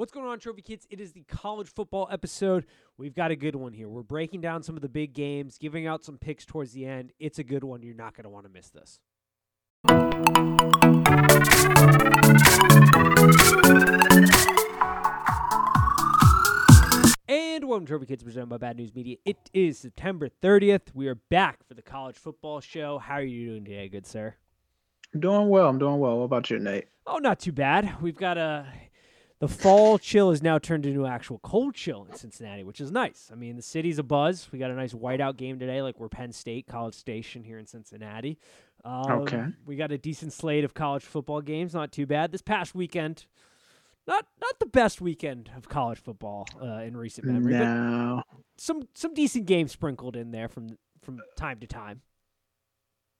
What's going on, Trophy Kids? It is the college football episode. We've got a good one here. We're breaking down some of the big games, giving out some picks towards the end. It's a good one. You're not going to want to miss this. And welcome to Trophy Kids presented by Bad News Media. It is September 30th. We are back for the college football show. How are you doing today, good sir? I'm doing well. I'm doing well. What about you, Nate? Oh, not too bad. We've got a the fall chill has now turned into actual cold chill in Cincinnati, which is nice. I mean, the city's a buzz. We got a nice whiteout game today, like we're Penn State, College Station here in Cincinnati. Um, okay. We got a decent slate of college football games. Not too bad. This past weekend, not not the best weekend of college football uh, in recent memory. No. But some some decent games sprinkled in there from from time to time.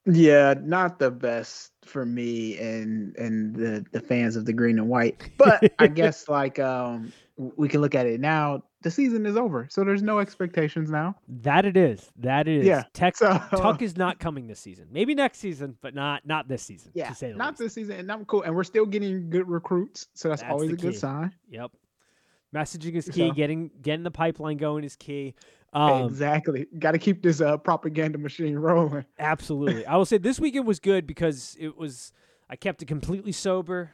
Yeah, not the best for me and and the the fans of the green and white. But I guess like um we can look at it now. The season is over, so there's no expectations now. That it is. That it is. Yeah. Tech, So- Tuck is not coming this season. Maybe next season, but not not this season. Yeah, to say the not least. this season, and I'm cool. And we're still getting good recruits, so that's, That's always a good sign. Yep. Messaging is key. So- Getting getting the pipeline going is key. Um, exactly. Got to keep this uh, propaganda machine rolling. Absolutely. I will say this weekend was good because it was I kept it completely sober.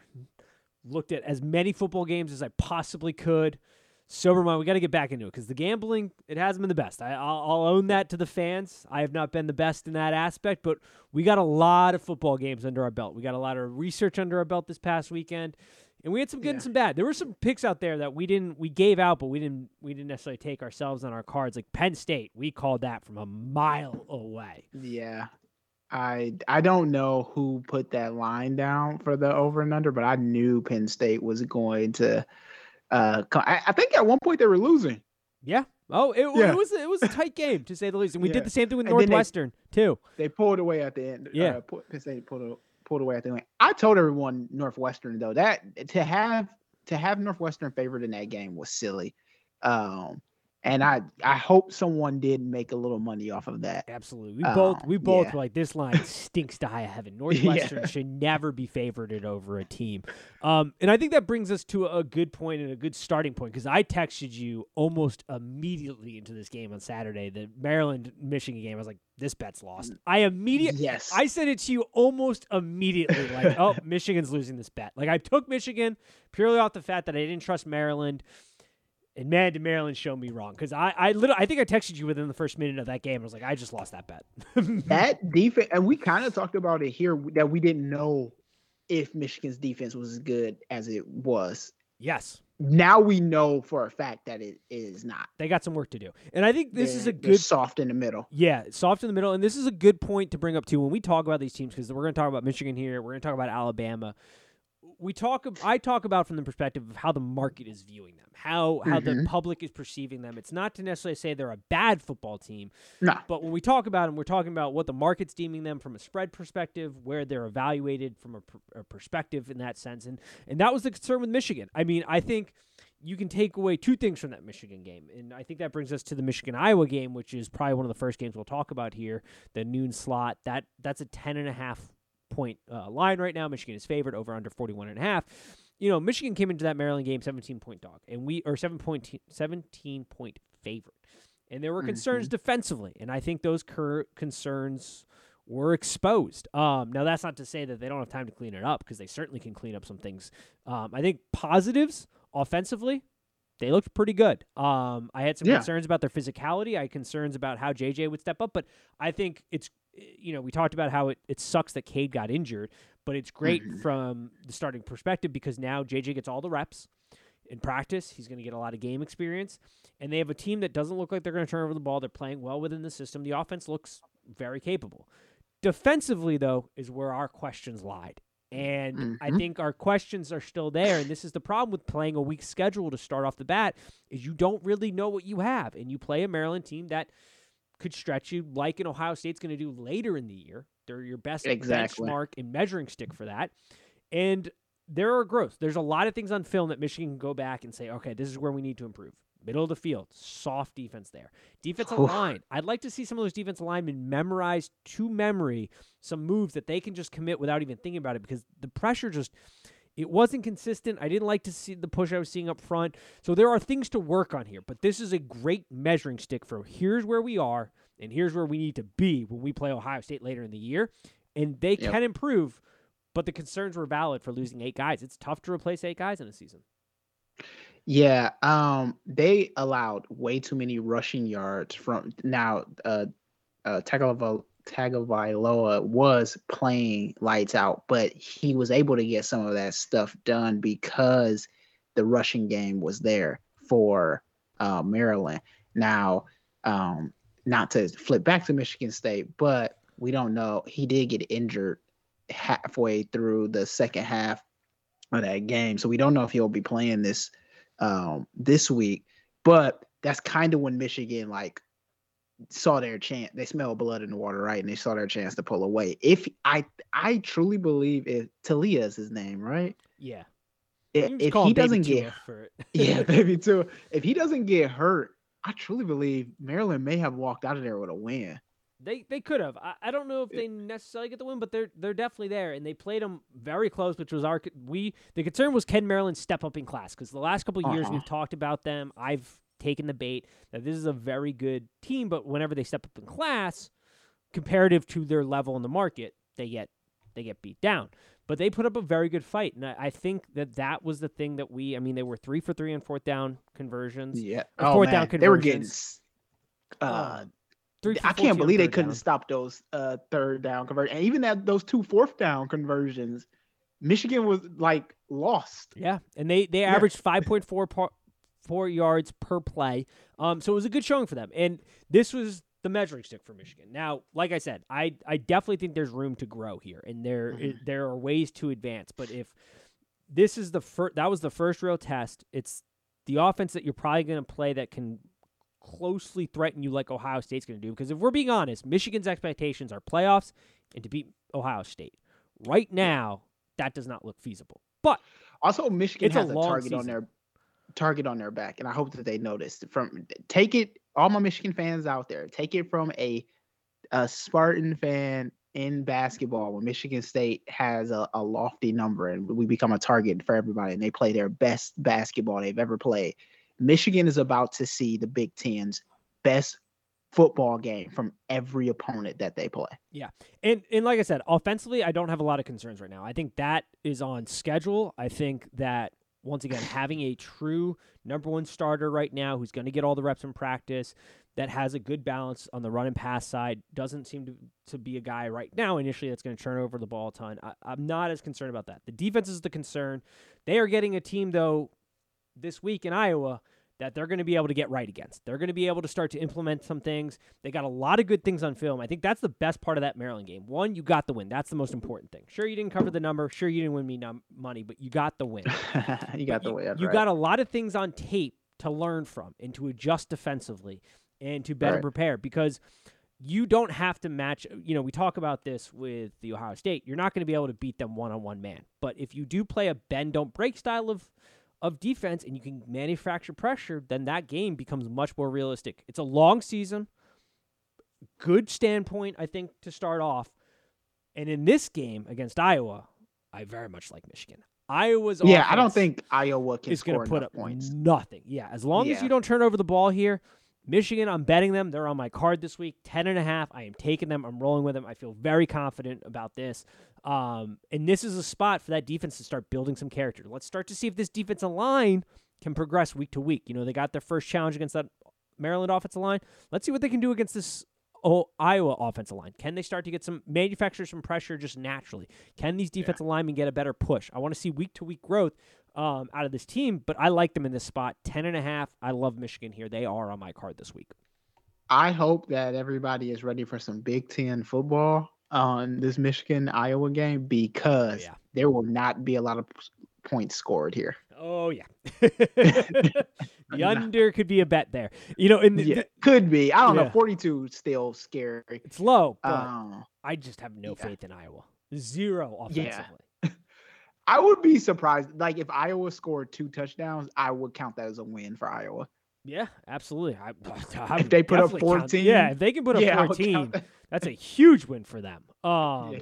Looked at as many football games as I possibly could. Sober mind. We got to get back into it because the gambling it hasn't been the best. I, I'll, I'll own that to the fans. I have not been the best in that aspect, but we got a lot of football games under our belt. We got a lot of research under our belt this past weekend, and we had some good and some bad. There were some picks out there that we didn't we gave out, but we didn't we didn't necessarily take ourselves on our cards. Like Penn State, we called that from a mile away. Yeah. I I don't know who put that line down for the over and under, but I knew Penn State was going to. Uh, co- I, I think at one point they were losing. Yeah. Oh, it, Yeah. it was it was a tight game to say the least, and we Yeah. did the same thing with And then they- Northwestern too. They pulled away at the end. Yeah. uh, Penn State pulled pulled away at the end. I told everyone Northwestern though that to have to have Northwestern favored in that game was silly. Um, and I I hope someone did make a little money off of that. Absolutely, we Uh, both we both yeah. were like this line stinks to high heaven. Northwestern should never be favored over a team, um, and I think that brings us to a good point and a good starting point because I texted you almost immediately into this game on Saturday, the Maryland Michigan game. I was like, this bet's lost. I immediately Yes. I sent it to you almost immediately, like, oh, Michigan's losing this bet. Like, I took Michigan purely off the fact that I didn't trust Maryland. And man, did Maryland show me wrong because I, I literally, I think I texted you within the first minute of that game. I was like, I just lost that bet. that defense, and we kind of talked about it here that we didn't know if Michigan's defense was as good as it was. yes, Now we know for a fact that it is not. they got some work to do, and I think this is a good soft in the middle. Yeah, soft in the middle, and this is a good point to bring up too when we talk about these teams because we're going to talk about Michigan here, we're going to talk about Alabama. We talk, I talk about from the perspective of how the market is viewing them, how how the Mhm. public is perceiving them. It's not to necessarily say they're a bad football team, No. but when we talk about them, we're talking about what the market's deeming them from a spread perspective, where they're evaluated from a, per- a perspective in that sense, and and that was the concern with Michigan. I mean, I think you can take away two things from that Michigan game, and I think that brings us to the Michigan Iowa game, which is probably one of the first games we'll talk about here. The noon slot that that's a ten and a half point uh, line right now. Michigan is favored over under 41 and a half. You know, Michigan came into that Maryland game 17 point dog, and we are 7 point 17 point favorite. And there were concerns defensively, and I think those cur- concerns were exposed. Um, now that's not to say that they don't have time to clean it up because they certainly can clean up some things. Um, I think positives offensively, they looked pretty good. Um, I had some Yeah. concerns about their physicality. I had concerns about how JJ would step up, but I think it's you know we talked about how it, it sucks that Cade got injured, but it's great Mhm. from the starting perspective because now JJ gets all the reps in practice. He's going to get a lot of game experience, and they have a team that doesn't look like they're going to turn over the ball. They're playing well within the system. The offense looks very capable. Defensively, though, is where our questions lied. And I Mhm. think our questions are still there. And this is the problem with playing a weak schedule to start off the bat is you don't really know what you have. And you play a Maryland team that could stretch you like an Ohio State's going to do later in the year. They're your best Exactly. benchmark and measuring stick for that. And there are growths. There's a lot of things on film that Michigan can go back and say, okay, this is where we need to improve. Middle of the field, soft defense there. Defensive Oof. line. I'd like to see some of those defensive linemen memorize to memory some moves that they can just commit without even thinking about it because the pressure just It wasn't consistent. I didn't like to see the push I was seeing up front. So there are things to work on here, but this is a great measuring stick for here's where we are and here's where we need to be when we play Ohio State later in the year. And they Yep. can improve, but the concerns were valid for losing eight guys. It's tough to replace eight guys in a season. Yeah, um, they allowed way too many rushing yards from now. Uh, uh, Tagovailoa Tagovailoa was playing lights out, but he was able to get some of that stuff done because the rushing game was there for uh, Maryland. Now, um, not to flip back to Michigan State, but we don't know. He did get injured halfway through the second half of that game, so we don't know if he'll be playing this um, this week. But that's kind of when Michigan like saw their chance. They smelled blood in the water, right? And they saw their chance to pull away. If I I truly believe if Taulia is his name, right? Yeah. I- You can just If he doesn't get yeah, baby too. If he doesn't get hurt, I truly believe Maryland may have walked out of there with a win. They they could have. I, I don't know if they necessarily get the win, but they're they're definitely there, and they played them very close, which was our we. The concern was can Maryland step up in class because the last couple of years Uh-huh. we've talked about them. I've taken the bait that this is a very good team, but whenever they step up in class, comparative to their level in the market, they get they get beat down. But they put up a very good fight, and I, I think that that was the thing that we. I mean, they were three for three on fourth down conversions. Yeah. Oh, fourth down conversions. They were getting. Uh, Three I can't believe they couldn't down. stop those uh, third down conversions. And even at those two fourth down conversions, Michigan was like lost. Yeah, and they they Yeah. averaged five point four four yards per play. Um, so it was a good showing for them, and this was the measuring stick for Michigan. Now, like I said, I I definitely think there's room to grow here, and there Mhm. there are ways to advance. But if this is the first, that was the first real test. It's the offense that you're probably going to play that can closely threaten you like Ohio State's going to do. Because if we're being honest, Michigan's expectations are playoffs and to beat Ohio State. Right now, that does not look feasible. But Also, Michigan It's a has a, long target on season. their target on their back, and I hope that they noticed. From take it, all my Michigan fans out there, take it from a a Spartan fan in basketball when Michigan State has a, a lofty number and we become a target for everybody, and they play their best basketball they've ever played. Michigan is about to see the Big Ten's best football game from every opponent that they play. Yeah. And and like I said, offensively, I don't have a lot of concerns right now. I think that is on schedule. I think that once again, having a true number one starter right now who's going to get all the reps in practice, that has a good balance on the run and pass side, doesn't seem to, to be a guy right now initially that's going to turn over the ball a ton. I, I'm not as concerned about that. The defense is the concern. They are getting a team though this week in Iowa that they're going to be able to get right against. They're going to be able to start to implement some things. They got a lot of good things on film. I think that's the best part of that Maryland game. One, you got the win. That's the most important thing. Sure, you didn't cover the number. Sure, you didn't win me num- money, but you got the win. you got But the you, way. that's you got a lot of things on tape to learn from and to adjust defensively and to better Right. prepare because you don't have to match you know we talk about this with the ohio state you're not going to be able to beat them one-on-one man but if you do play a bend don't break style of of defense and you can manufacture pressure then that game becomes much more realistic. It's a long season. Good standpoint i think to start off. And in this game against iowa i very much like michigan. Iowa's yeah, I don't think Iowa can is going to put up points. nothing. Yeah, as long as you don't turn over the ball here, Michigan, I'm betting them. They're on my card this week, 10 and a half. I am taking them. I'm rolling with them. I feel very confident about this. Um, and this is a spot for that defense to start building some character. Let's start to see if this defensive line can progress week to week. You know, they got their first challenge against that Maryland offensive line. Let's see what they can do against this oh, Iowa offensive line. Can they start to get some manufacture some pressure just naturally? Can these defensive linemen get a better push? I want to see week to week growth um, out of this team, but I like them in this spot. Ten and a half. I love Michigan here. They are on my card this week. I hope that everybody is ready for some Big Ten football on this Michigan Iowa game because yeah. there will not be a lot of points scored here. Oh yeah, the under could be a bet there. You know, and Yeah, could be. I don't Yeah. know. 42 still scary. it's low, but Um, I just have no faith in Iowa. Zero offensively. I would be surprised. Like if Iowa scored two touchdowns, I would count that as a win for Iowa. Yeah, absolutely. I, I If they put up definitely count- 14, yeah, if they can put up yeah, 14, that. that's a huge win for them. Um, Yeah.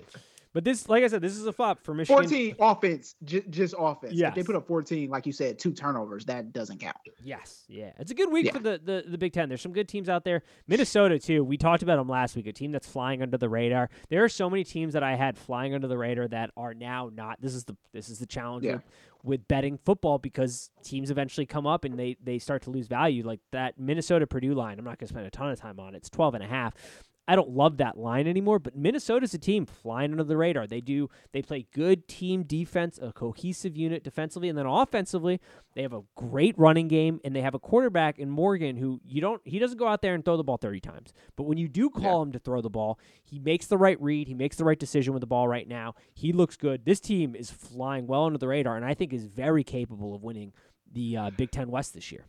But this, like I said, this is a flop for Michigan. 14 offense, j- just offense. If they put up 14, like you said, two turnovers, that doesn't count. Yes, yeah, it's a good week Yeah. for the, the the Big Ten. There's some good teams out there. Minnesota too. We talked about them last week. A team that's flying under the radar. There are so many teams that I had flying under the radar that are now not. This is the this is the challenge Yeah. with, with betting football because teams eventually come up and they they start to lose value. Like that Minnesota Purdue line. I'm not going to spend a ton of time on it. It's 12 and a half. I don't love that line anymore, but Minnesota's a team flying under the radar. They do they play good team defense, a cohesive unit defensively, and then offensively, they have a great running game and they have a quarterback in Morgan who you don't he doesn't go out there and throw the ball 30 times. But when you do call him to throw the ball, he makes the right read, he makes the right decision with the ball right now. He looks good. This team is flying well under the radar and I think is very capable of winning the uh, Big 10 West this year.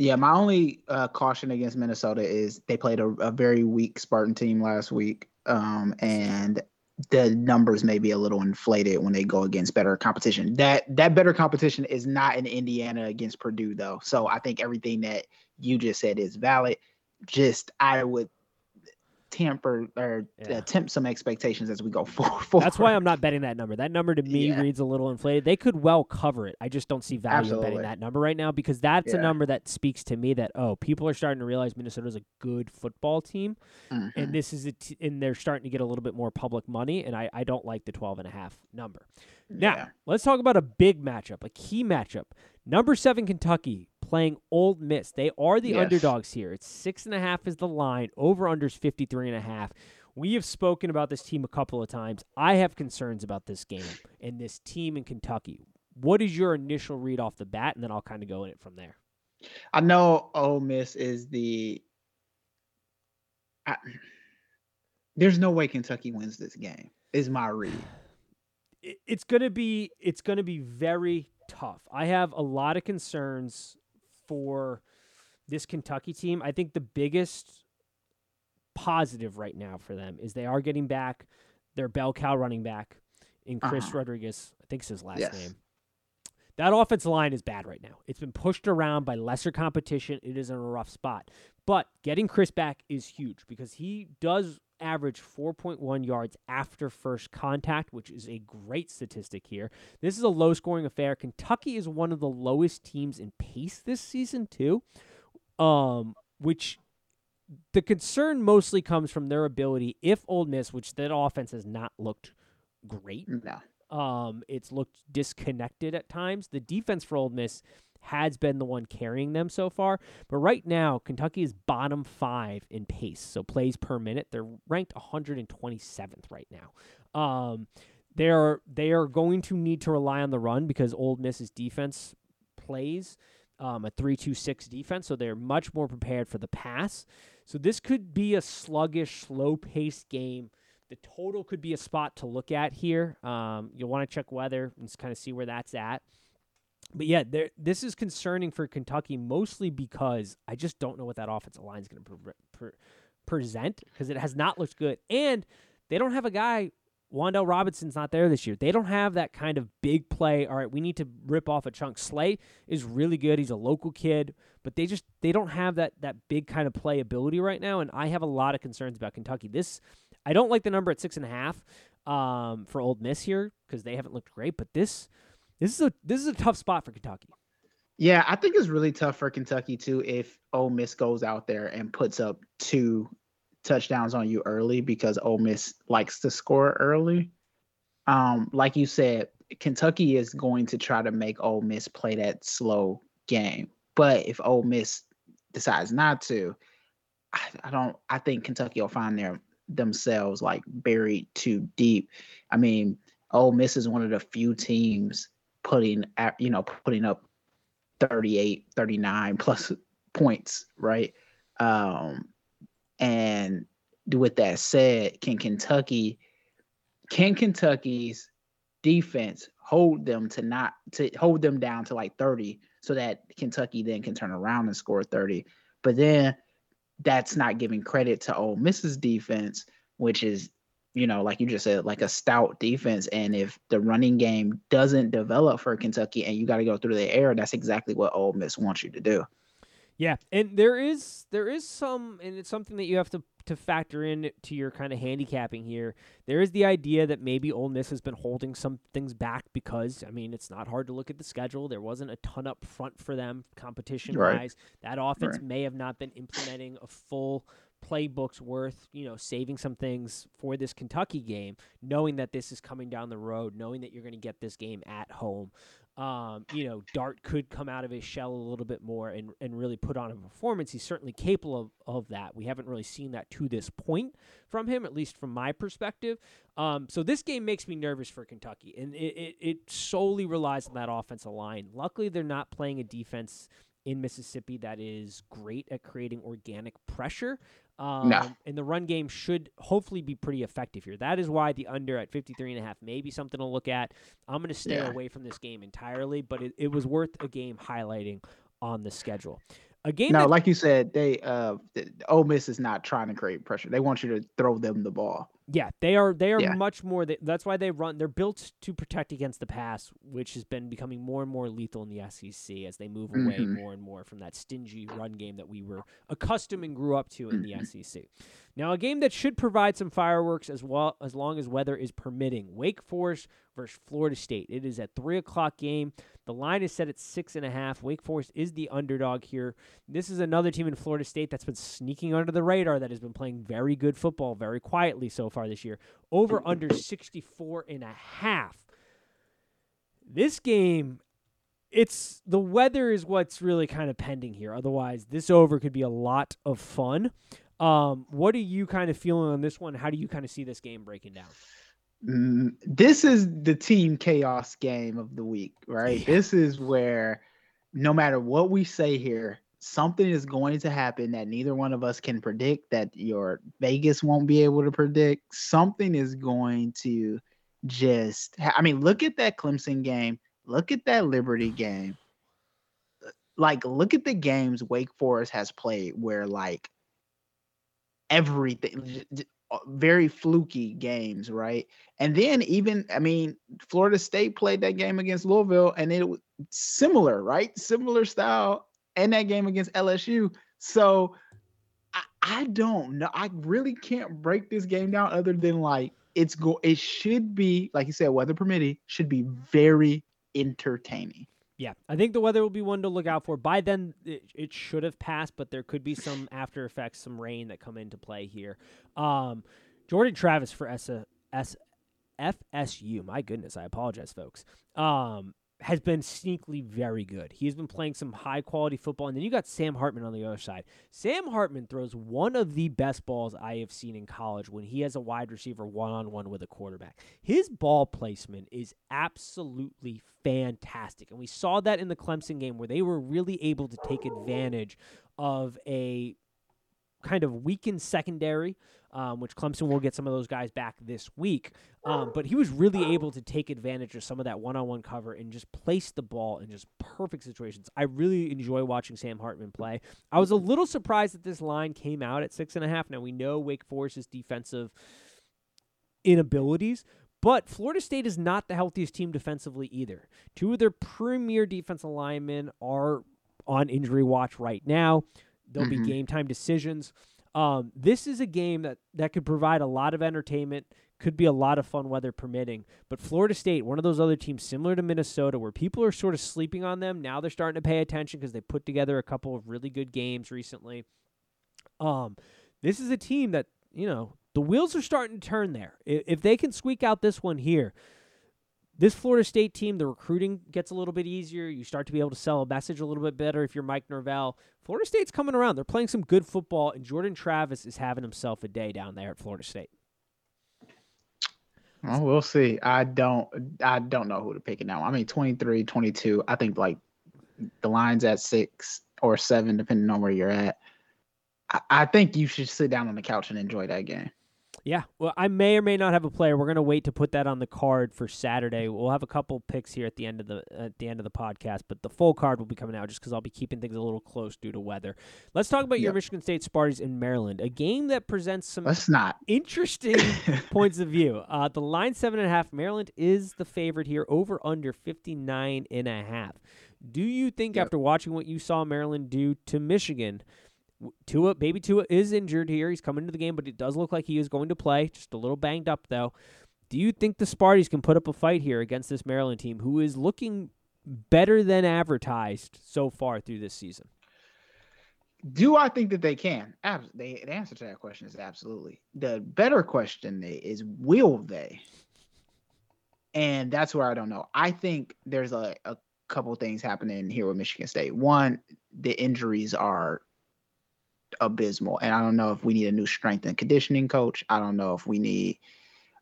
Yeah, my only uh, caution against Minnesota is they played a, a very weak Spartan team last week, um, and the numbers may be a little inflated when they go against better competition. That that better competition is not in Indiana against Purdue though. So I think everything that you just said is valid. Just I would temper or Yeah. uh, tempt some expectations as we go forward. That's why I'm not betting that number. That number to me Yeah. reads a little inflated. They could well cover it. I just don't see value in betting that number right now because that's a number that speaks to me that oh, people are starting to realize Minnesota's a good football team Mhm. and this is a t- and they're starting to get a little bit more public money and I, I don't like the 12 and a half number. Now, Yeah. let's talk about a big matchup, a key matchup. Number seven Kentucky playing Ole Miss. They are the Yes. underdogs here. It's six and a half is the line. Over unders 53 and a half. We have spoken about this team a couple of times. I have concerns about this game and this team in Kentucky. What is your initial read off the bat? And then I'll kind of go in it from there. I know Ole Miss is the. I, there's no way Kentucky wins this game. Is my read. it's gonna be it's gonna be very tough. I have a lot of concerns for this Kentucky team. I think the biggest positive right now for them is they are getting back their bell cow running back in Chris Uh-huh. Rodriguez. I think it's his last Yes. name. That offensive line is bad right now. It's been pushed around by lesser competition. It is in a rough spot. But getting Chris back is huge because he does average 4.1 yards after first contact, which is a great statistic here. This is a low scoring affair. Kentucky is one of the lowest teams in pace this season, too. Um, which the concern mostly comes from their ability if Ole Miss, which that offense has not looked great, No. um, it's looked disconnected at times. The defense for Ole Miss has been the one carrying them so far, but right now Kentucky is bottom five in pace, so plays per minute. They're ranked 127th right now. Um, they're they are going to need to rely on the run because Ole Miss's defense plays um, a three-two-six defense, so they're much more prepared for the pass. So this could be a sluggish, slow-paced game. The total could be a spot to look at here. Um, you'll want to check weather and kind of see where that's at. But yeah, there. This is concerning for Kentucky mostly because I just don't know what that offensive line is going to pre- pre- present because it has not looked good, and they don't have a guy. Wan'Dale Robinson's not there this year. They don't have that kind of big play. All right, we need to rip off a chunk. Slay is really good. He's a local kid, but they just they don't have that that big kind of playability right now. And I have a lot of concerns about Kentucky. This I don't like the number at six and a half um, for Ole Miss here because they haven't looked great. But this this is a this is a tough spot for Kentucky. Yeah, I think it's really tough for Kentucky too if Ole Miss goes out there and puts up two touchdowns on you early because Ole Miss likes to score early. Um, like you said, Kentucky is going to try to make Ole Miss play that slow game. But if Ole Miss decides not to, I, I don't. I think Kentucky will find their themselves like buried too deep. I mean, Ole Miss is one of the few teams putting at you know putting up 38 39 plus points right? Um and with that said can kentucky can kentucky's defense hold them to not to hold them down to like 30 so that kentucky then can turn around and score 30 but then that's not giving credit to Ole Miss's defense which is you know, like you just said, like a stout defense. And if the running game doesn't develop for Kentucky and you got to go through the air, that's exactly what Ole Miss wants you to do. Yeah, and there is there is some, and it's something that you have to to factor in to your kind of handicapping here, there is the idea that maybe Ole Miss has been holding some things back because I mean it's not hard to look at the schedule. There wasn't a ton up front for them competition wise. Right. That offense right. may have not been implementing a full playbooks worth, you know, saving some things for this Kentucky game, knowing that this is coming down the road, knowing that you're going to get this game at home. Um, you know, Dart could come out of his shell a little bit more and, and really put on a performance. He's certainly capable of, of that. We haven't really seen that to this point from him, at least from my perspective. Um, so this game makes me nervous for Kentucky, and it, it, it solely relies on that offensive line. Luckily, they're not playing a defense in Mississippi that is great at creating organic pressure. Um, no. And the run game should hopefully be pretty effective here. That is why the under at 53 and a half may be something to look at. I'm going to stay yeah. away from this game entirely, but it, it was worth a game highlighting on the schedule. A game. No, that, like you said, they uh, Ole Miss is not trying to create pressure. They want you to throw them the ball. Yeah, they are. They are yeah. much more. That's why they run. They're built to protect against the pass, which has been becoming more and more lethal in the SEC as they move away mm-hmm. more and more from that stingy run game that we were accustomed and grew up to in mm-hmm. the SEC. Now, a game that should provide some fireworks as well as long as weather is permitting. Wake Forest versus Florida State. It is a three o'clock game. The line is set at six and a half. Wake Forest is the underdog here. This is another team in Florida State that's been sneaking under the radar that has been playing very good football very quietly so far this year. Over under 64 and a half. This game it's the weather is what's really kind of pending here. Otherwise, this over could be a lot of fun. Um, what are you kind of feeling on this one? How do you kind of see this game breaking down? Mm, this is the team chaos game of the week, right? Yeah. This is where no matter what we say here, something is going to happen that neither one of us can predict, that your Vegas won't be able to predict. Something is going to just, I mean, look at that Clemson game, look at that Liberty game. Like, look at the games Wake Forest has played where, like, everything uh, very fluky games, right? And then even I mean, Florida State played that game against Louisville, and it was similar, right? Similar style, and that game against LSU. So I, I don't know. I really can't break this game down other than like it's go. It should be like you said, weather permitting, should be very entertaining. Yeah, I think the weather will be one to look out for. By then, it, it should have passed, but there could be some after effects, some rain that come into play here. Um, Jordan Travis for S- S- FSU. My goodness, I apologize, folks. Um, has been sneakily very good. He's been playing some high quality football. And then you got Sam Hartman on the other side. Sam Hartman throws one of the best balls I have seen in college when he has a wide receiver one on one with a quarterback. His ball placement is absolutely fantastic. And we saw that in the Clemson game where they were really able to take advantage of a kind of weakened secondary um, which Clemson will get some of those guys back this week. Um, but he was really able to take advantage of some of that one-on-one cover and just place the ball in just perfect situations. I really enjoy watching Sam Hartman play. I was a little surprised that this line came out at six and a half. Now we know Wake Forest's defensive inabilities, but Florida State is not the healthiest team defensively either. Two of their premier defensive linemen are on injury watch right now. There'll mm-hmm. be game time decisions. Um, this is a game that, that could provide a lot of entertainment, could be a lot of fun weather permitting. But Florida State, one of those other teams similar to Minnesota, where people are sort of sleeping on them, now they're starting to pay attention because they put together a couple of really good games recently. Um, this is a team that, you know, the wheels are starting to turn there. If, if they can squeak out this one here, this Florida State team, the recruiting gets a little bit easier. You start to be able to sell a message a little bit better if you're Mike Norvell. Florida State's coming around. They're playing some good football, and Jordan Travis is having himself a day down there at Florida State. Well, we'll see. I don't I don't know who to pick it now. I mean 23, 22. I think like the line's at six or seven, depending on where you're at. I, I think you should sit down on the couch and enjoy that game. Yeah, well, I may or may not have a player. We're gonna wait to put that on the card for Saturday. We'll have a couple picks here at the end of the at the end of the podcast, but the full card will be coming out just because I'll be keeping things a little close due to weather. Let's talk about yep. your Michigan State Spartans in Maryland, a game that presents some Let's not. interesting points of view. Uh, the line seven and a half. Maryland is the favorite here, over under fifty nine and a half. Do you think yep. after watching what you saw Maryland do to Michigan? Tua, baby Tua is injured here. He's coming into the game, but it does look like he is going to play. Just a little banged up though. Do you think the Sparties can put up a fight here against this Maryland team, who is looking better than advertised so far through this season? Do I think that they can? They, the answer to that question is absolutely. The better question is, will they? And that's where I don't know. I think there's a, a couple things happening here with Michigan State. One, the injuries are abysmal, and I don't know if we need a new strength and conditioning coach. I don't know if we need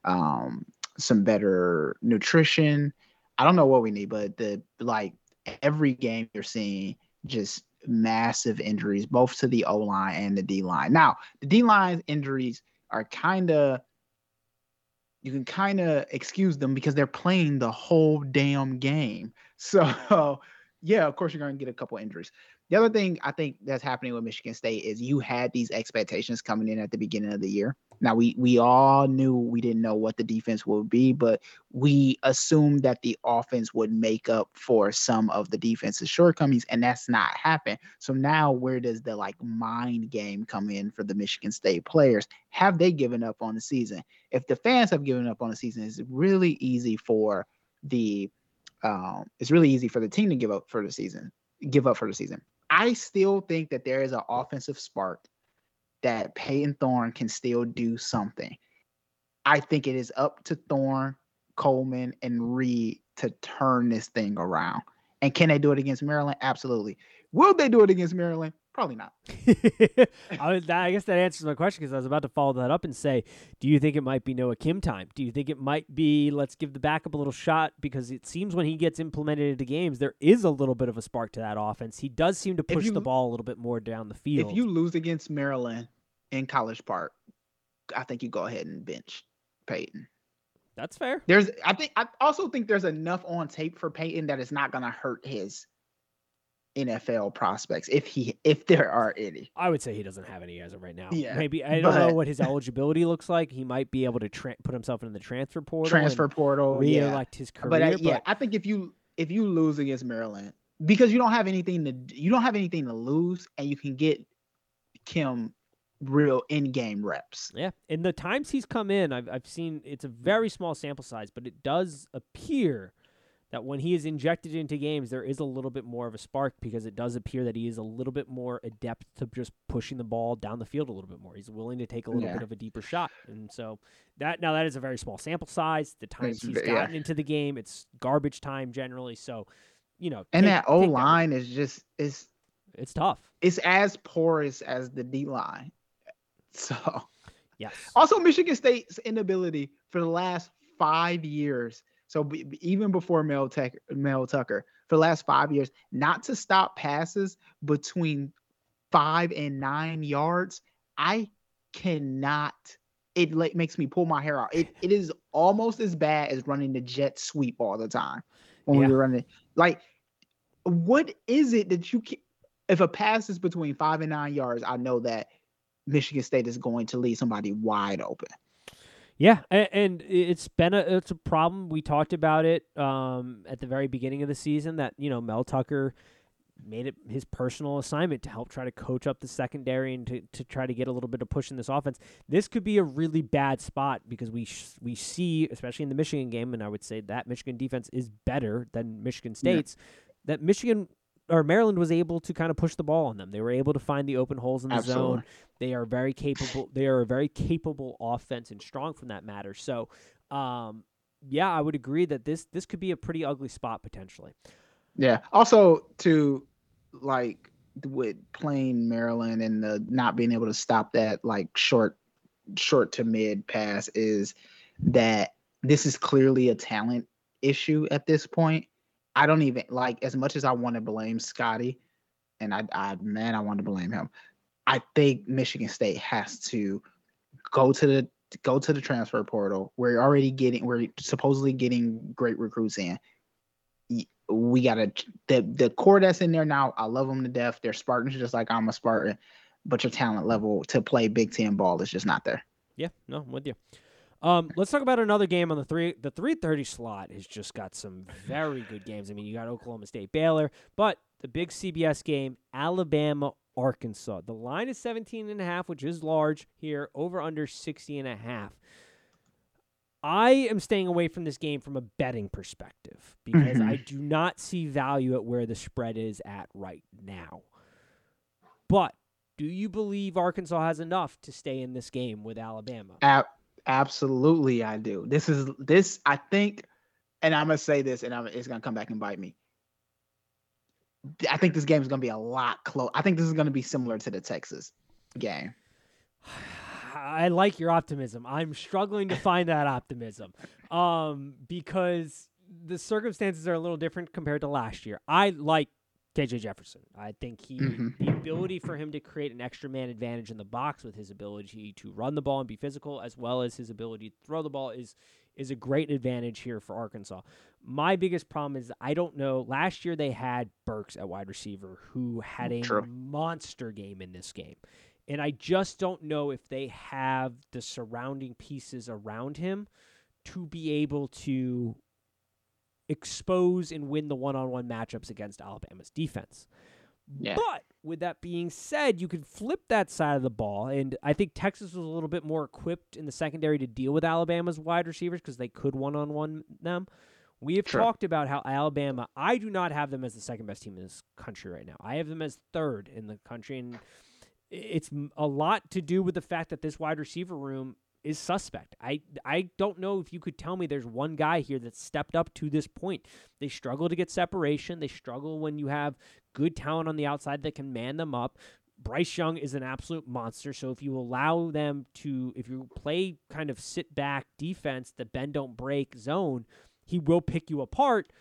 um, some better nutrition. I don't know what we need, but the like every game you're seeing just massive injuries, both to the O line and the D line. Now, the D line injuries are kind of you can kind of excuse them because they're playing the whole damn game. So, yeah, of course you're going to get a couple injuries. The other thing I think that's happening with Michigan State is you had these expectations coming in at the beginning of the year. Now we we all knew we didn't know what the defense would be, but we assumed that the offense would make up for some of the defense's shortcomings, and that's not happened. So now where does the like mind game come in for the Michigan State players? Have they given up on the season? If the fans have given up on the season, it's really easy for the um, it's really easy for the team to give up for the season, give up for the season. I still think that there is an offensive spark that Payton Thorne can still do something. I think it is up to Thorne, Coleman, and Reed to turn this thing around. And can they do it against Maryland? Absolutely. Will they do it against Maryland? Probably not. I, was, I, guess that answers my question because I was about to follow that up and say, do you think it might be Noah Kim time? Do you think it might be let's give the backup a little shot because it seems when he gets implemented into games, there is a little bit of a spark to that offense. He does seem to push you, the ball a little bit more down the field. If you lose against Maryland in College Park, I think you go ahead and bench Payton. That's fair. There's, I think, I also think there's enough on tape for Peyton that it's not going to hurt his NFL prospects if he if there are any. I would say he doesn't have any as of right now. Yeah, maybe I don't know what his eligibility looks like. He might be able to tra- put himself in the transfer portal. Transfer portal, re-elect yeah. his career. But, uh, yeah. I think if you if you lose against Maryland because you don't have anything to you don't have anything to lose and you can get Kim real in-game reps. Yeah, in the times he's come in, I've I've seen it's a very small sample size, but it does appear that when he is injected into games, there is a little bit more of a spark because it does appear that he is a little bit more adept to just pushing the ball down the field a little bit more. He's willing to take a little yeah. bit of a deeper shot, and so that now that is a very small sample size. The times he's gotten into the game, it's garbage time generally. So, you know, and take, that O line is just is it's tough. It's as porous as the D line. So, yes. Also, Michigan State's inability for the last five years so b- even before Mel, Tech, Mel Tucker, for the last five years, not to stop passes between five and nine yards, I cannot. It like, makes me pull my hair out. It it is almost as bad as running the jet sweep all the time when yeah. we were running. Like, what is it that you can? If a pass is between five and nine yards, I know that Michigan State is going to leave somebody wide open. Yeah, and, and, it's been a it's a problem. We talked about it um, at the very beginning of the season that you know Mel Tucker made it his personal assignment to help try to coach up the secondary and to, to try to get a little bit of push in this offense. This could be a really bad spot because we sh- we see, especially in the Michigan game, and I would say that Michigan defense is better than Michigan State's. Yeah. That Michigan or Maryland was able to kind of push the ball on them. They were able to find the open holes in the Absolutely. zone. They are very capable. They are a very capable offense and strong from that matter. So, um, yeah, I would agree that this this could be a pretty ugly spot potentially. Yeah. Also, to like with playing Maryland and the not being able to stop that like short short to mid pass is that this is clearly a talent issue at this point I don't even like as much as I want to blame Scotty, and I, I man, I want to blame him. I think Michigan State has to go to the go to the transfer portal. We're already getting we're supposedly getting great recruits in. We gotta the the core that's in there now. I love them to death. They're Spartans just like I'm a Spartan, but your talent level to play Big Ten ball is just not there. Yeah, no, I'm with you. Um, let's talk about another game on the three. The three thirty slot has just got some very good games. I mean, you got Oklahoma State, Baylor, but the big CBS game, Alabama, Arkansas. The line is 17 and a half, which is large here, over under 60 and a half. I am staying away from this game from a betting perspective because. I do not see value at where the spread is at right now. But do you believe Arkansas has enough to stay in this game with Alabama? Ab- absolutely, I do. This is this. I think, and I'm gonna say this, and I'm, it's gonna come back and bite me. I think this game is gonna be a lot close. I think this is gonna be similar to the Texas game. I like your optimism. I'm struggling to find that optimism um, because the circumstances are a little different compared to last year. I like KJ Jefferson. I think he Mhm. the ability for him to create an extra man advantage in the box with his ability to run the ball and be physical as well as his ability to throw the ball is is a great advantage here for Arkansas. My biggest problem is I don't know. Last year they had Burks at wide receiver who had a True. monster game in this game. And I just don't know if they have the surrounding pieces around him to be able to expose and win the one on one matchups against Alabama's defense. Yeah. But with that being said, you could flip that side of the ball. And I think Texas was a little bit more equipped in the secondary to deal with Alabama's wide receivers because they could one on one them. We have Sure. talked about how Alabama, I do not have them as the second best team in this country right now. I have them as third in the country. And it's a lot to do with the fact that this wide receiver room is suspect. I I don't know if you could tell me there's one guy here that stepped up to this point. They struggle to get separation. They struggle when you have good talent on the outside that can man them up. Bryce Young is an absolute monster. So if you allow them to, if you play kind of sit back defense, the bend don't break zone, he will pick you apart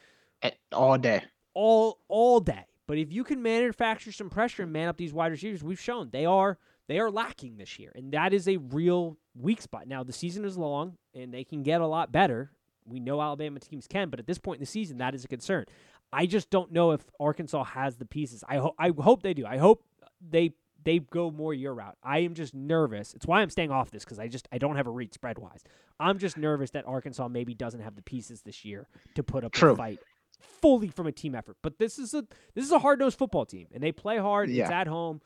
all day. all all day. But if you can manufacture some pressure and man up these wide receivers, we've shown they are they are lacking this year, and that is a real weak spot. Now the season is long, and they can get a lot better. We know Alabama teams can, but at this point in the season, that is a concern. I just don't know if Arkansas has the pieces. I hope I hope they do. I hope they they go more your route. I am just nervous. It's why I'm staying off this because I just I don't have a read spread wise. I'm just nervous that Arkansas maybe doesn't have the pieces this year to put up a fight fully from a team effort. But this is a this is a hard nosed football team, and they play hard. It's at home.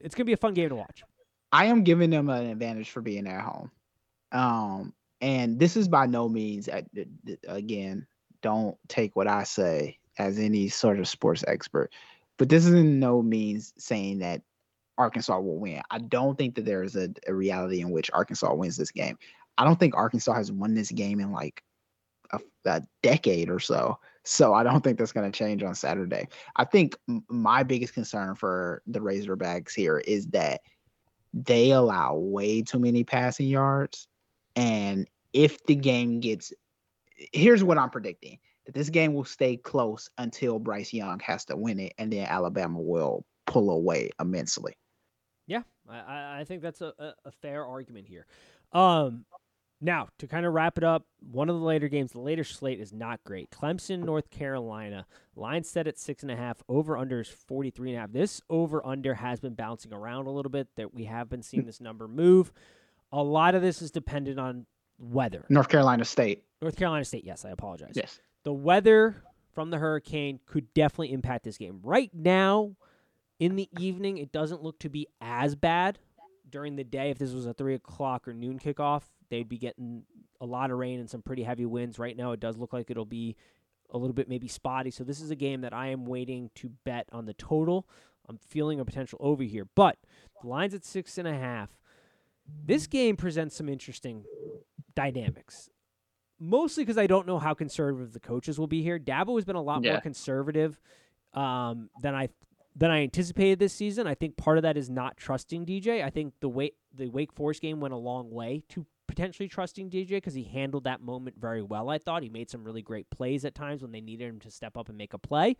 It's gonna be a fun game to watch. I am giving them an advantage for being at home. Um, and this is by no means, again, don't take what I say as any sort of sports expert, but this is in no means saying that Arkansas will win. I don't think that there is a, a reality in which Arkansas wins this game. I don't think Arkansas has won this game in like a, a decade or so. So I don't think that's going to change on Saturday. I think my biggest concern for the Razorbacks here is that they allow way too many passing yards. And if the game gets, here's what I'm predicting that this game will stay close until Bryce Young has to win it, and then Alabama will pull away immensely. Yeah, I- I, think that's a, a, a fair argument here. Um, now to kind of wrap it up, one of the later games, the later slate is not great. Clemson, North Carolina, line set at six and a half. Over under is forty three and a half. This over under has been bouncing around a little bit. That we have been seeing hmm. this number move. A lot of this is dependent on weather. North Carolina State. North Carolina State, yes, I apologize. Yes. the weather from the hurricane could definitely impact this game. Right now, in the evening, it doesn't look to be as bad. During the day, if this was a three o'clock or noon kickoff, they'd be getting a lot of rain and some pretty heavy winds. Right now, it does look like it'll be a little bit maybe spotty. So this is a game that I am waiting to bet on the total. I'm feeling a potential over here, but the line's at six and a half. This game presents some interesting dynamics mostly because I don't know how conservative the coaches will be here. Dabo has been a lot more conservative um, than I than I anticipated this season. I think part of that is not trusting DJ. I think the way the Wake Forest game went a long way to potentially trusting DJ because he handled that moment very well. I thought he made some really great plays at times when they needed him to step up and make a play.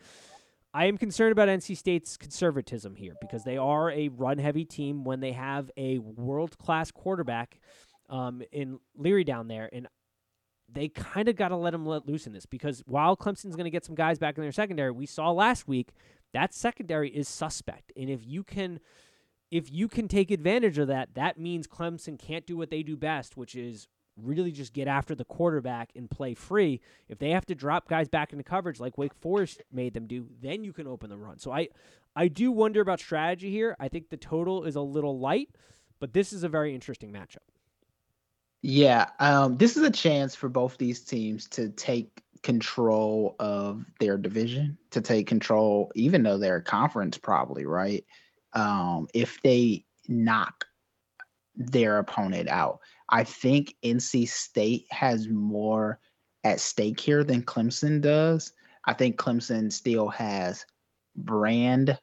I am concerned about NC State's conservatism here because they are a run heavy team when they have a world class quarterback um, in Leary down there. And they kind of got to let him let loose in this because while Clemson's going to get some guys back in their secondary, we saw last week that secondary is suspect. And if you can if you can take advantage of that, that means Clemson can't do what they do best, which is really just get after the quarterback and play free. If they have to drop guys back into coverage like Wake Forest made them do, then you can open the run. So I I do wonder about strategy here. I think the total is a little light, but this is a very interesting matchup. Yeah, um, this is a chance for both these teams to take control of their division, to take control, even though they're a conference, probably right. Um, if they knock their opponent out, I think NC State has more at stake here than Clemson does. I think Clemson still has brand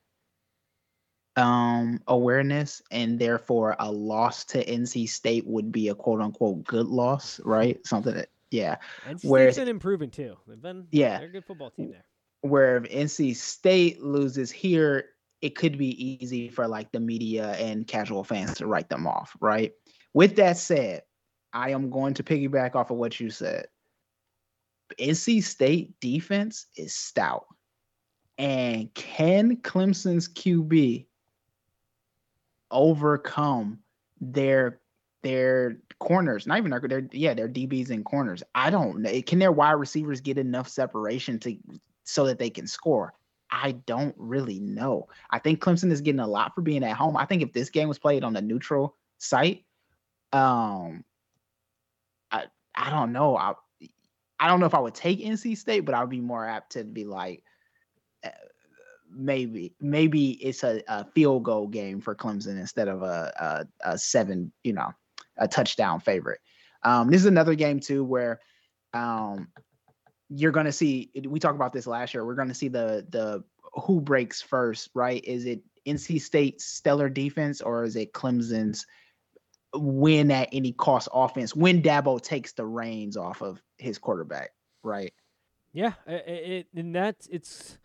um awareness and therefore a loss to NC State would be a quote unquote good loss, right? Something that yeah. NC Whereas, State's been improving too. They've been yeah, they're a good football team there. Where if NC State loses here, it could be easy for like the media and casual fans to write them off, right? With that said, I am going to piggyback off of what you said. NC State defense is stout. And can Clemson's QB overcome their their corners, not even their, their yeah, their DBs and corners. I don't know. Can their wide receivers get enough separation to so that they can score? I don't really know. I think Clemson is getting a lot for being at home. I think if this game was played on a neutral site, um, I I don't know. I I don't know if I would take NC State, but I would be more apt to be like, uh, maybe maybe it's a, a, field goal game for Clemson instead of a, a, a seven, you know, a touchdown favorite. Um, this is another game too where um, you're going to see. We talked about this last year. We're going to see the the who breaks first, right? Is it NC State's stellar defense or is it Clemson's win at any cost offense when Dabo takes the reins off of his quarterback, right? Yeah, it, it and that's it's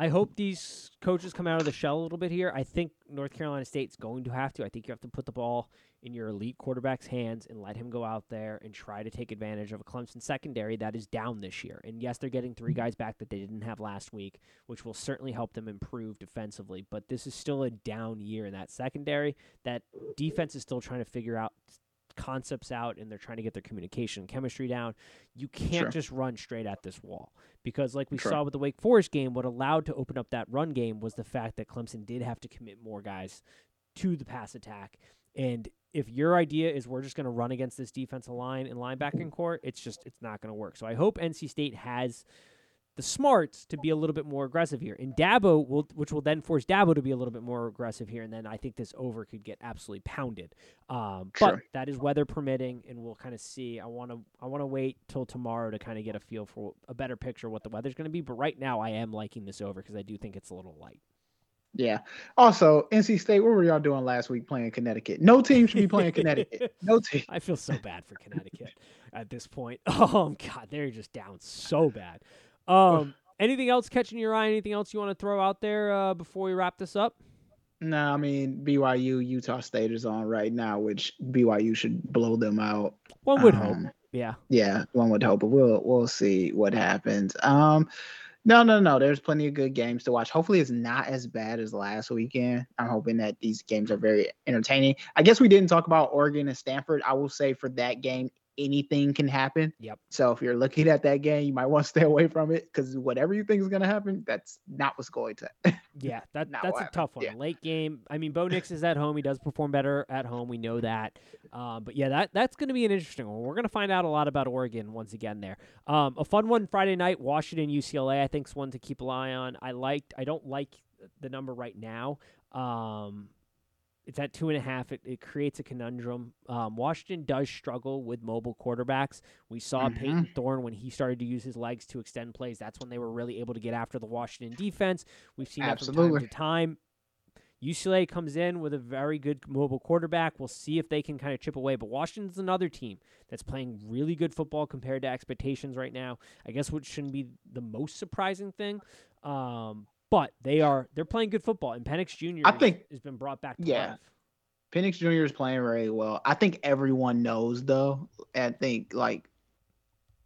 I hope these coaches come out of the shell a little bit here. I think North Carolina State's going to have to. I think you have to put the ball in your elite quarterback's hands and let him go out there and try to take advantage of a Clemson secondary that is down this year. And yes, they're getting three guys back that they didn't have last week, which will certainly help them improve defensively. But this is still a down year in that secondary. That defense is still trying to figure out concepts out and they're trying to get their communication chemistry down. You can't sure. just run straight at this wall because, like we sure. saw with the Wake Forest game, what allowed to open up that run game was the fact that Clemson did have to commit more guys to the pass attack. And if your idea is we're just going to run against this defensive line and linebacking mm. core, it's just it's not going to work. So I hope NC State has the smarts to be a little bit more aggressive here. And Dabo will, which will then force Dabo to be a little bit more aggressive here. And then I think this over could get absolutely pounded. Um, sure. But that is weather permitting, and we'll kind of see. I want to I want to wait till tomorrow to kind of get a feel for a better picture of what the weather's going to be. But right now, I am liking this over because I do think it's a little light. Yeah. Also, NC State, what were y'all doing last week playing Connecticut? No team should be playing Connecticut. No team. I feel so bad for Connecticut at this point. Oh God, they're just down so bad. Um, anything else catching your eye? Anything else you want to throw out there uh, before we wrap this up? No, I mean BYU, Utah State is on right now, which BYU should blow them out. One would um, hope. Yeah. Yeah, one would hope, but we'll we'll see what happens. Um no, no, no. There's plenty of good games to watch. Hopefully, it's not as bad as last weekend. I'm hoping that these games are very entertaining. I guess we didn't talk about Oregon and Stanford. I will say for that game, anything can happen. Yep. So if you're looking at that game, you might want to stay away from it because whatever you think is going to happen, that's not what's going to. yeah, that that's a tough one. Yeah. Late game. I mean, Bo Nix is at home. He does perform better at home. We know that. Um, but yeah, that that's going to be an interesting one. We're going to find out a lot about Oregon once again there. Um, a fun one Friday night, Washington UCLA. I think is one to keep an eye on. I liked. I don't like the number right now. Um, it's at two and a half. It, it creates a conundrum. Um, Washington does struggle with mobile quarterbacks. We saw mm-hmm. Payton Thorne when he started to use his legs to extend plays. That's when they were really able to get after the Washington defense. We've seen Absolutely. that from time to time. UCLA comes in with a very good mobile quarterback. We'll see if they can kind of chip away. But Washington's another team that's playing really good football compared to expectations right now. I guess what shouldn't be the most surprising thing. Um, but they are they're playing good football, and Penix Jr. I think has been brought back. yeah, life. Penix Jr. is playing very well. I think everyone knows though. I think like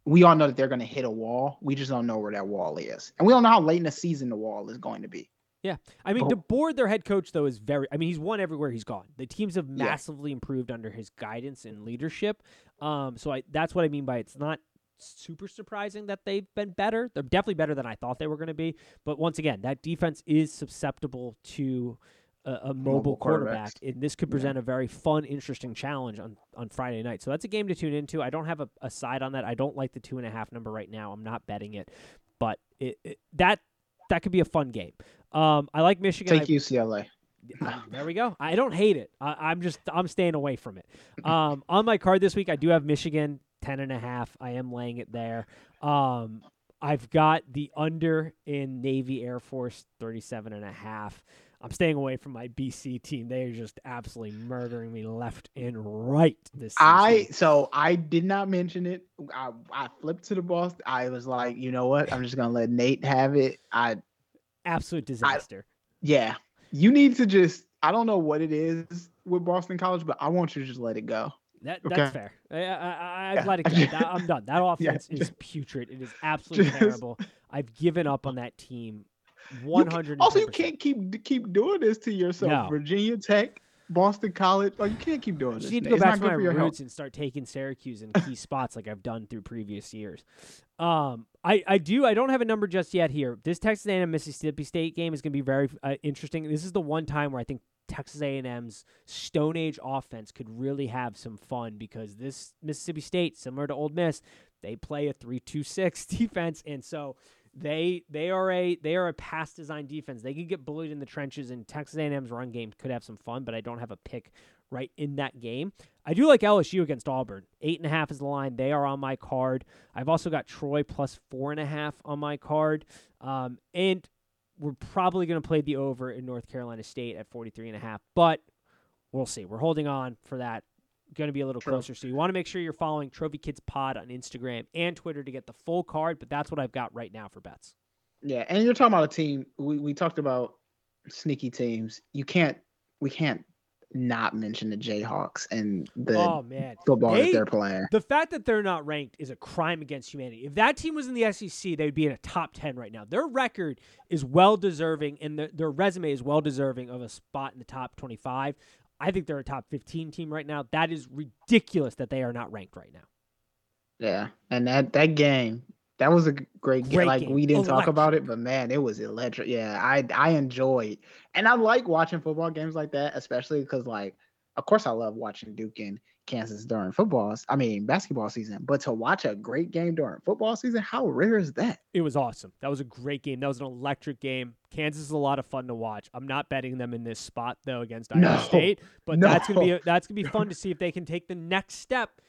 we all know that they're going to hit a wall. We just don't know where that wall is, and we don't know how late in the season the wall is going to be. Yeah, I mean, oh. DeBoer, their head coach, though, is very. I mean, he's won everywhere he's gone. The teams have massively yeah. improved under his guidance and leadership. Um, so I, that's what I mean by it's not super surprising that they've been better. They're definitely better than I thought they were going to be. But once again, that defense is susceptible to a, a mobile, Mobile quarterback, and this could Yeah. present a very fun, interesting challenge on on Friday night. So that's a game to tune into. I don't have a, a side on that. I don't like the two and a half number right now. I'm not betting it, but it, it that that could be a fun game. Um, I like Michigan. Take I- UCLA. uh, there we go. I don't hate it. I, I'm just I'm staying away from it. Um, on my card this week, I do have Michigan ten and a half. I am laying it there. Um, I've got the under in Navy Air Force 37 and a half. I'm staying away from my BC team. They are just absolutely murdering me left and right this season. I so I did not mention it. I, I flipped to the boss. I was like, you know what? I'm just gonna let Nate have it. I absolute disaster. yeah. You need to just I don't know what it is with Boston College, but I want you to just let it go. That Okay. that's fair. I, I've Yeah. let it I'm done. That Yeah, offense is putrid. It is absolutely just- terrible. I've given up on that team. You One hundred. Also, you can't keep keep doing this to yourself. No. Virginia Tech, Boston College, like you can't keep doing this. just need to go It's back to my your health. roots and start taking Syracuse in key spots like I've done through previous years. Um, I, I do I don't have a number just yet here. This Texas A&M Mississippi State game is going to be very uh, interesting. This is the one time where I think Texas A&M's Stone Age offense could really have some fun because this Mississippi State, similar to Ole Miss, they play a three-two-six defense, and so they they are a they are a pass design defense. They could get bullied in the trenches, and Texas A&M's run game could have some fun. But I don't have a pick right in that game. I do like LSU against Auburn. Eight and a half is the line. They are on my card. I've also got Troy plus four and a half on my card. Um, and we're probably going to play the over in North Carolina State at 43 and a half, but we'll see. We're holding on for that. Going to be a little True. closer. So you want to make sure you're following Trophy Kids Pod on Instagram and Twitter to get the full card, but that's what I've got right now for bets. Yeah, and you're talking about a team. We we talked about sneaky teams. You can't. We can't not mention the Jayhawks and the oh man. football They- that they're playing. The fact that they're not ranked is a crime against humanity. If that team was in the SEC, they would be in a top 10 right now. Their record is well deserving, and their, their resume is well deserving of a spot in the top 25. I think they're a top 15 team right now. That is ridiculous that they are not ranked right now. Yeah, and that that game, that was a great game. Like we didn't talk about it, but man, it was electric. Yeah, I I enjoyed, and I like watching football games like that, especially because like, of course, I love watching Duke and Kansas during football. I mean basketball season, but to watch a great game during football season, how rare is that? It was awesome. That was a great game. That was an electric game. Kansas is a lot of fun to watch. I'm not betting them in this spot though against Iowa No. State, but that's gonna be that's gonna be fun to see if they can take the next step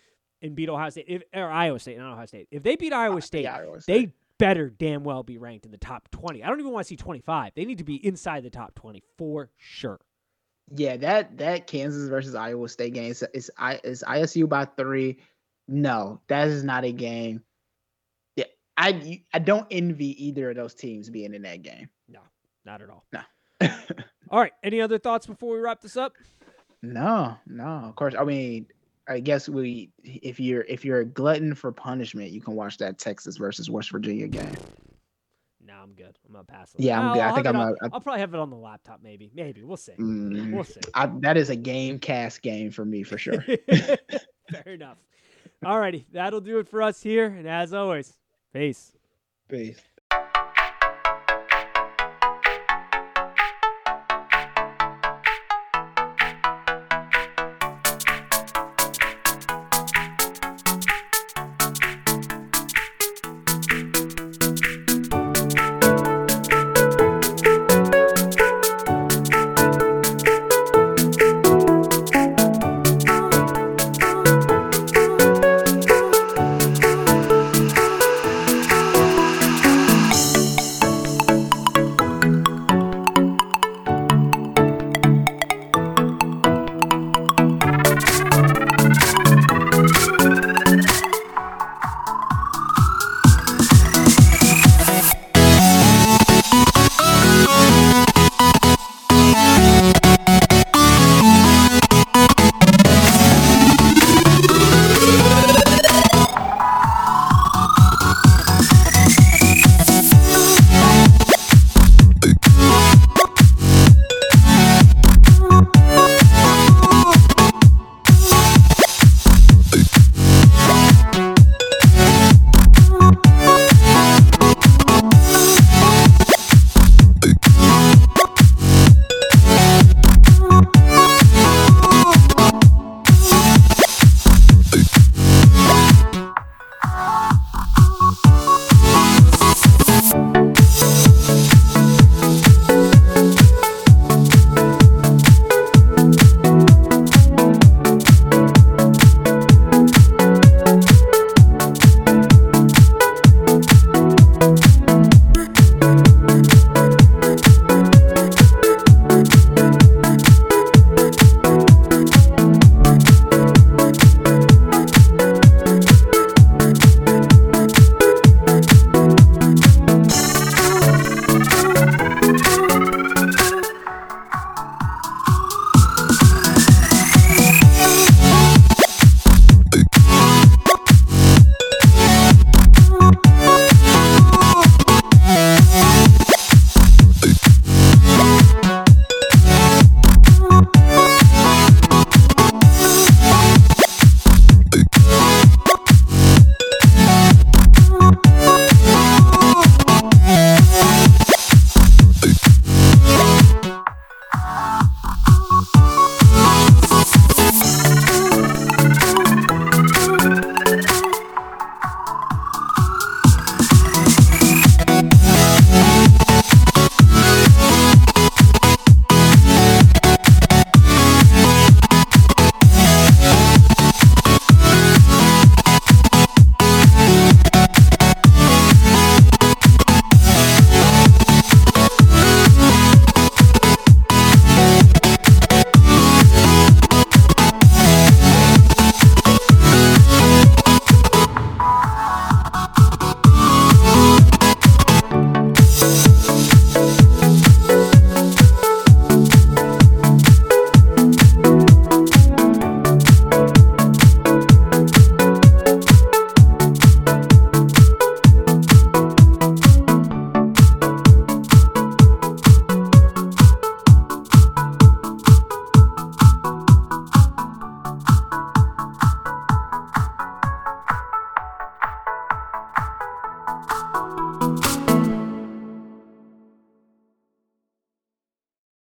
and beat Ohio State if, or Iowa State, not Ohio State. If they beat Iowa uh, State, Yeah, I always say. they better damn well be ranked in the top 20. I don't even want to see 25. They need to be inside the top 20 for sure. Yeah, that that Kansas versus Iowa State game is is, I is ISU by three. No, that is not a game. Yeah, I I don't envy either of those teams being in that game. No, not at all. No. All right. Any other thoughts before we wrap this up? no, no. Of course, I mean, I guess we if you're if you're a glutton for punishment, you can watch that Texas versus West Virginia game. No, I'm good. I'm gonna pass. Yeah, I'm I'll- good. I I'll think I'm on- a- I- I'll probably have it on the laptop. Maybe. Maybe. We'll see. Mm, We'll see. I, that is a game cast game for me for sure. Fair enough. All righty. That'll do it for us here. And as always, peace. Peace.